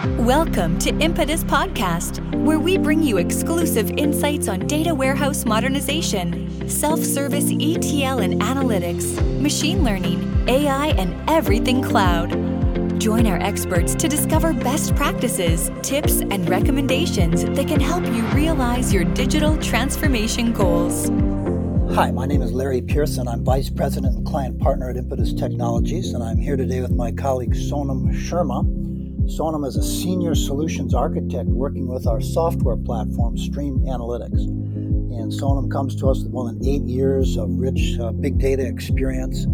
Welcome to Impetus Podcast, where we bring you exclusive insights on data warehouse modernization, self service ETL and analytics, machine learning, AI, and everything cloud. Join our experts to discover best practices, tips, and recommendations that can help you realize your digital transformation goals. Hi, my name is Larry Pearson. I'm Vice President and Client Partner at Impetus Technologies, and I'm here today with my colleague Sonam Sharma. Sonam is a senior solutions architect working with our software platform, StreamAnalytix. And Sonam comes to us with more than eight years of rich uh, big data experience,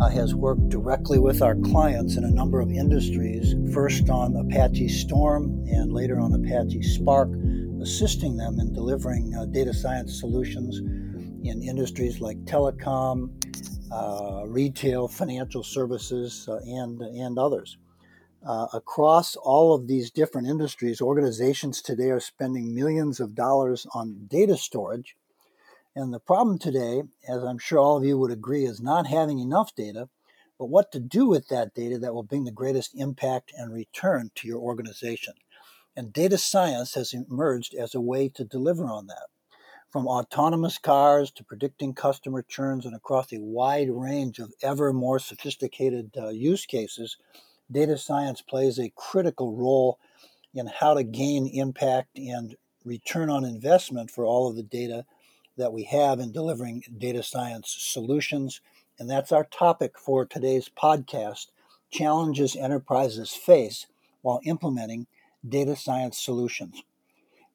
uh, has worked directly with our clients in a number of industries, first on Apache Storm and later on Apache Spark, assisting them in delivering uh, data science solutions in industries like telecom, uh, retail, financial services, uh, and, and others. Uh, across all of these different industries, organizations today are spending millions of dollars on data storage. And the problem today, as I'm sure all of you would agree, is not having enough data, but what to do with that data that will bring the greatest impact and return to your organization. And data science has emerged as a way to deliver on that. From autonomous cars to predicting customer churns and across a wide range of ever more sophisticated uh, use cases, data science plays a critical role in how to gain impact and return on investment for all of the data that we have in delivering data science solutions. And that's our topic for today's podcast challenges enterprises face while implementing data science solutions.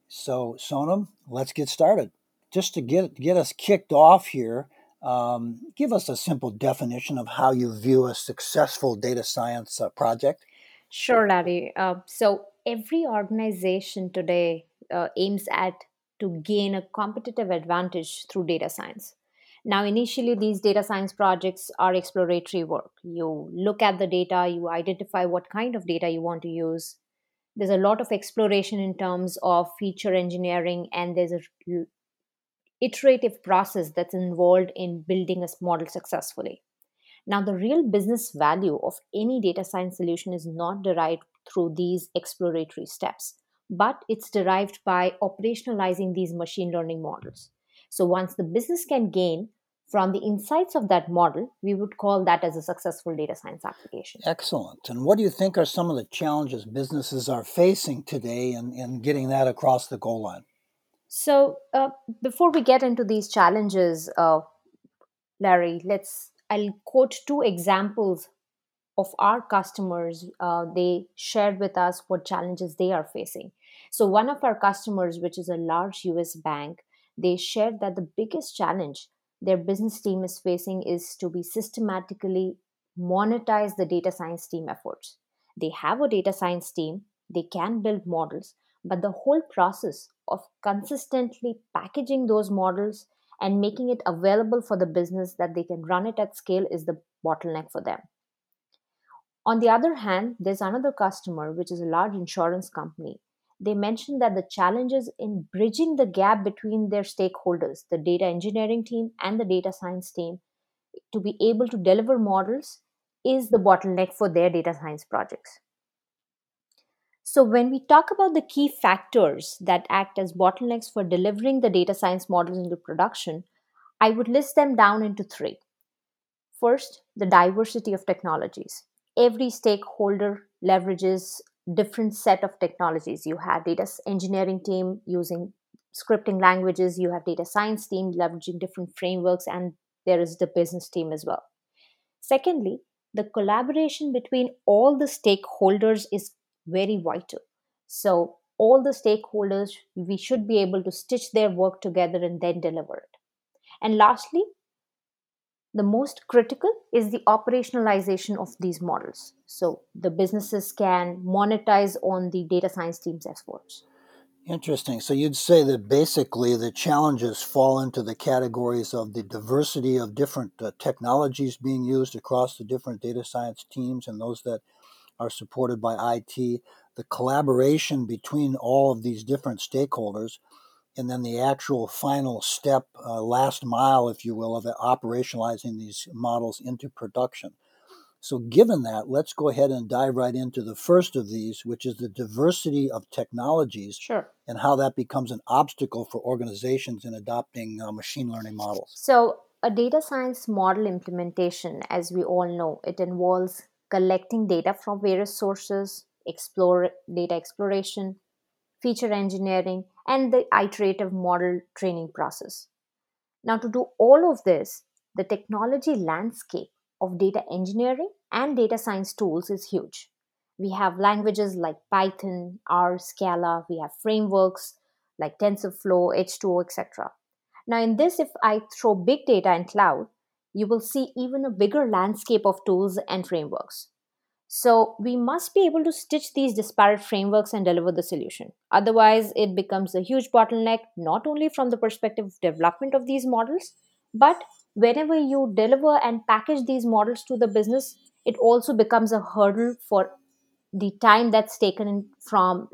So, Sonam, let's get started. Just to get, get us kicked off here, um, give us a simple definition of how you view a successful data science uh, project. Sure, Larry. Uh, so every organization today uh, aims at to gain a competitive advantage through data science. Now, initially, these data science projects are exploratory work. You look at the data, you identify what kind of data you want to use. There's a lot of exploration in terms of feature engineering, and there's a iterative process that's involved in building a model successfully. Now, the real business value of any data science solution is not derived through these exploratory steps, but it's derived by operationalizing these machine learning models. So, once the business can gain from the insights of that model, we would call that as a successful data science application. Excellent. And what do you think are some of the challenges businesses are facing today in, in getting that across the goal line? So, uh, before we get into these challenges, uh, Larry, let's I'll quote two examples of our customers. Uh, they shared with us what challenges they are facing. So, one of our customers, which is a large US bank, they shared that the biggest challenge their business team is facing is to be systematically monetize the data science team efforts. They have a data science team, they can build models, but the whole process of consistently packaging those models and making it available for the business that they can run it at scale is the bottleneck for them. On the other hand, there's another customer, which is a large insurance company. They mentioned that the challenges in bridging the gap between their stakeholders, the data engineering team and the data science team, to be able to deliver models is the bottleneck for their data science projects. So, when we talk about the key factors that act as bottlenecks for delivering the data science models into production, I would list them down into three. First, the diversity of technologies. Every stakeholder leverages different set of technologies. You have data engineering team using scripting languages, you have data science team leveraging different frameworks, and there is the business team as well. Secondly, the collaboration between all the stakeholders is very vital. So, all the stakeholders, we should be able to stitch their work together and then deliver it. And lastly, the most critical is the operationalization of these models. So, the businesses can monetize on the data science team's efforts. Interesting. So you'd say that basically the challenges fall into the categories of the diversity of different uh, technologies being used across the different data science teams and those that are supported by IT, the collaboration between all of these different stakeholders, and then the actual final step, uh, last mile, if you will, of operationalizing these models into production. So, given that, let's go ahead and dive right into the first of these, which is the diversity of technologies Sure. and how that becomes an obstacle for organizations in adopting uh, machine learning models. So, a data science model implementation, as we all know, it involves collecting data from various sources, explore data exploration, feature engineering, and the iterative model training process. Now, to do all of this, the technology landscape of data engineering and data science tools is huge. We have languages like Python, R, Scala, we have frameworks like TensorFlow, H2O, etc. Now, in this, if I throw big data and cloud, you will see even a bigger landscape of tools and frameworks. So, we must be able to stitch these disparate frameworks and deliver the solution. Otherwise, it becomes a huge bottleneck, not only from the perspective of development of these models, but whenever you deliver and package these models to the business, it also becomes a hurdle for the time that's taken from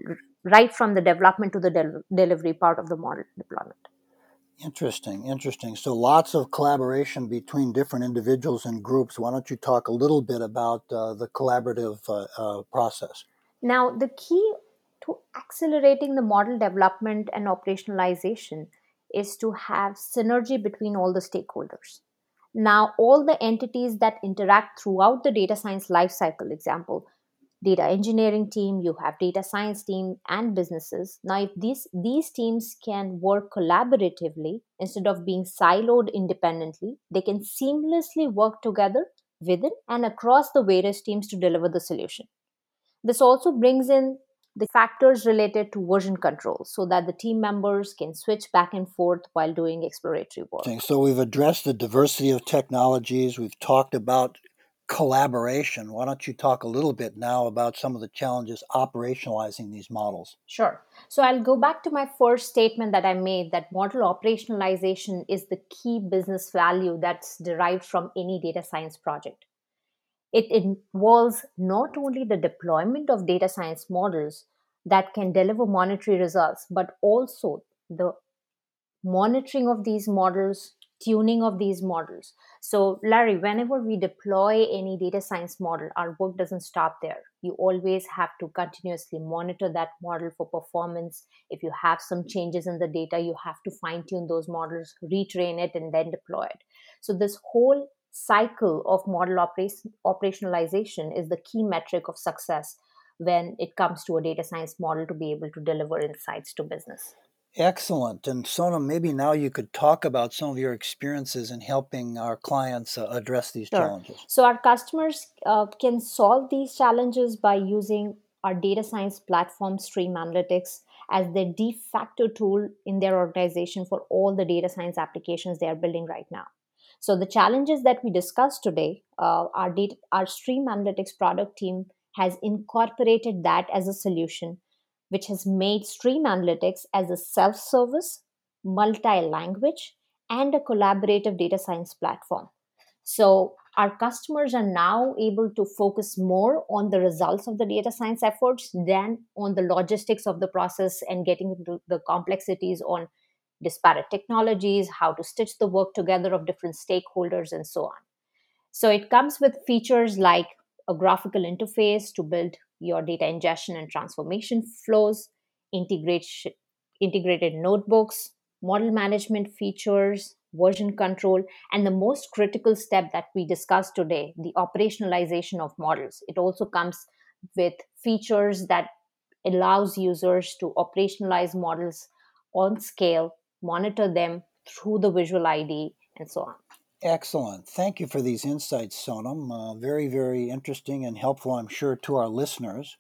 right from the development to the del- delivery part of the model deployment. Interesting, interesting. So lots of collaboration between different individuals and groups. Why don't you talk a little bit about uh, the collaborative uh, uh, process? Now, the key to accelerating the model development and operationalization is to have synergy between all the stakeholders. Now, all the entities that interact throughout the data science lifecycle, example, data engineering team, you have data science team and businesses. Now, if these, these teams can work collaboratively instead of being siloed independently, they can seamlessly work together within and across the various teams to deliver the solution. This also brings in the factors related to version control so that the team members can switch back and forth while doing exploratory work. So we've addressed the diversity of technologies, we've talked about collaboration. Why don't you talk a little bit now about some of the challenges operationalizing these models? Sure. So I'll go back to my first statement that I made that model operationalization is the key business value that's derived from any data science project. It involves not only the deployment of data science models that can deliver monetary results, but also the monitoring of these models, tuning of these models. So, Larry, whenever we deploy any data science model, our work doesn't stop there. You always have to continuously monitor that model for performance. If you have some changes in the data, you have to fine tune those models, retrain it, and then deploy it. So, this whole cycle of model operation, operationalization is the key metric of success when it comes to a data science model to be able to deliver insights to business. Excellent. And Sonam, maybe now you could talk about some of your experiences in helping our clients uh, address these sure. challenges. So, our customers uh, can solve these challenges by using our data science platform, StreamAnalytix, as their de facto tool in their organization for all the data science applications they are building right now. So the challenges that we discussed today, uh, our data, our StreamAnalytix product team has incorporated that as a solution, which has made StreamAnalytix as a self-service, multi-language, and a collaborative data science platform. So our customers are now able to focus more on the results of the data science efforts than on the logistics of the process and getting into the complexities on disparate technologies, how to stitch the work together of different stakeholders, and so on. So it comes with features like a graphical interface to build your data ingestion and transformation flows, integration, integrated notebooks, model management features, version control, and the most critical step that we discussed today, the operationalization of models. It also comes with features that allows users to operationalize models on scale monitor them through the visual ID, and so on. Excellent. Thank you for these insights, Sonam. Uh, very, very interesting and helpful, I'm sure, to our listeners.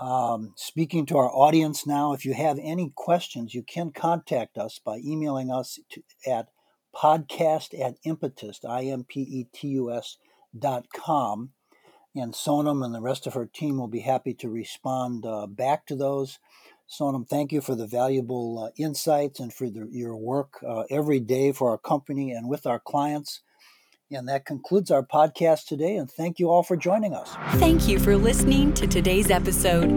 Um, speaking to our audience now, if you have any questions, you can contact us by emailing us to, at podcast at impetus, I-M-P-E-T-U-S dot com. And Sonam and the rest of her team will be happy to respond uh, back to those. Sonam, thank you for the valuable uh, insights and for the, your work uh, every day for our company and with our clients. And that concludes our podcast today. And thank you all for joining us. Thank you for listening to today's episode.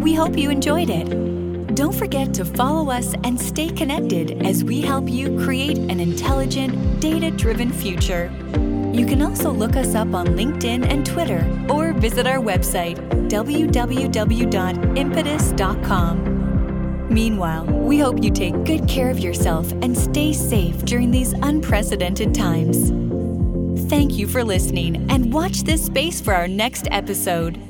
We hope you enjoyed it. Don't forget to follow us and stay connected as we help you create an intelligent, data driven future. You can also look us up on LinkedIn and Twitter or visit our website, www.impetus.com. Meanwhile, we hope you take good care of yourself and stay safe during these unprecedented times. Thank you for listening and watch this space for our next episode.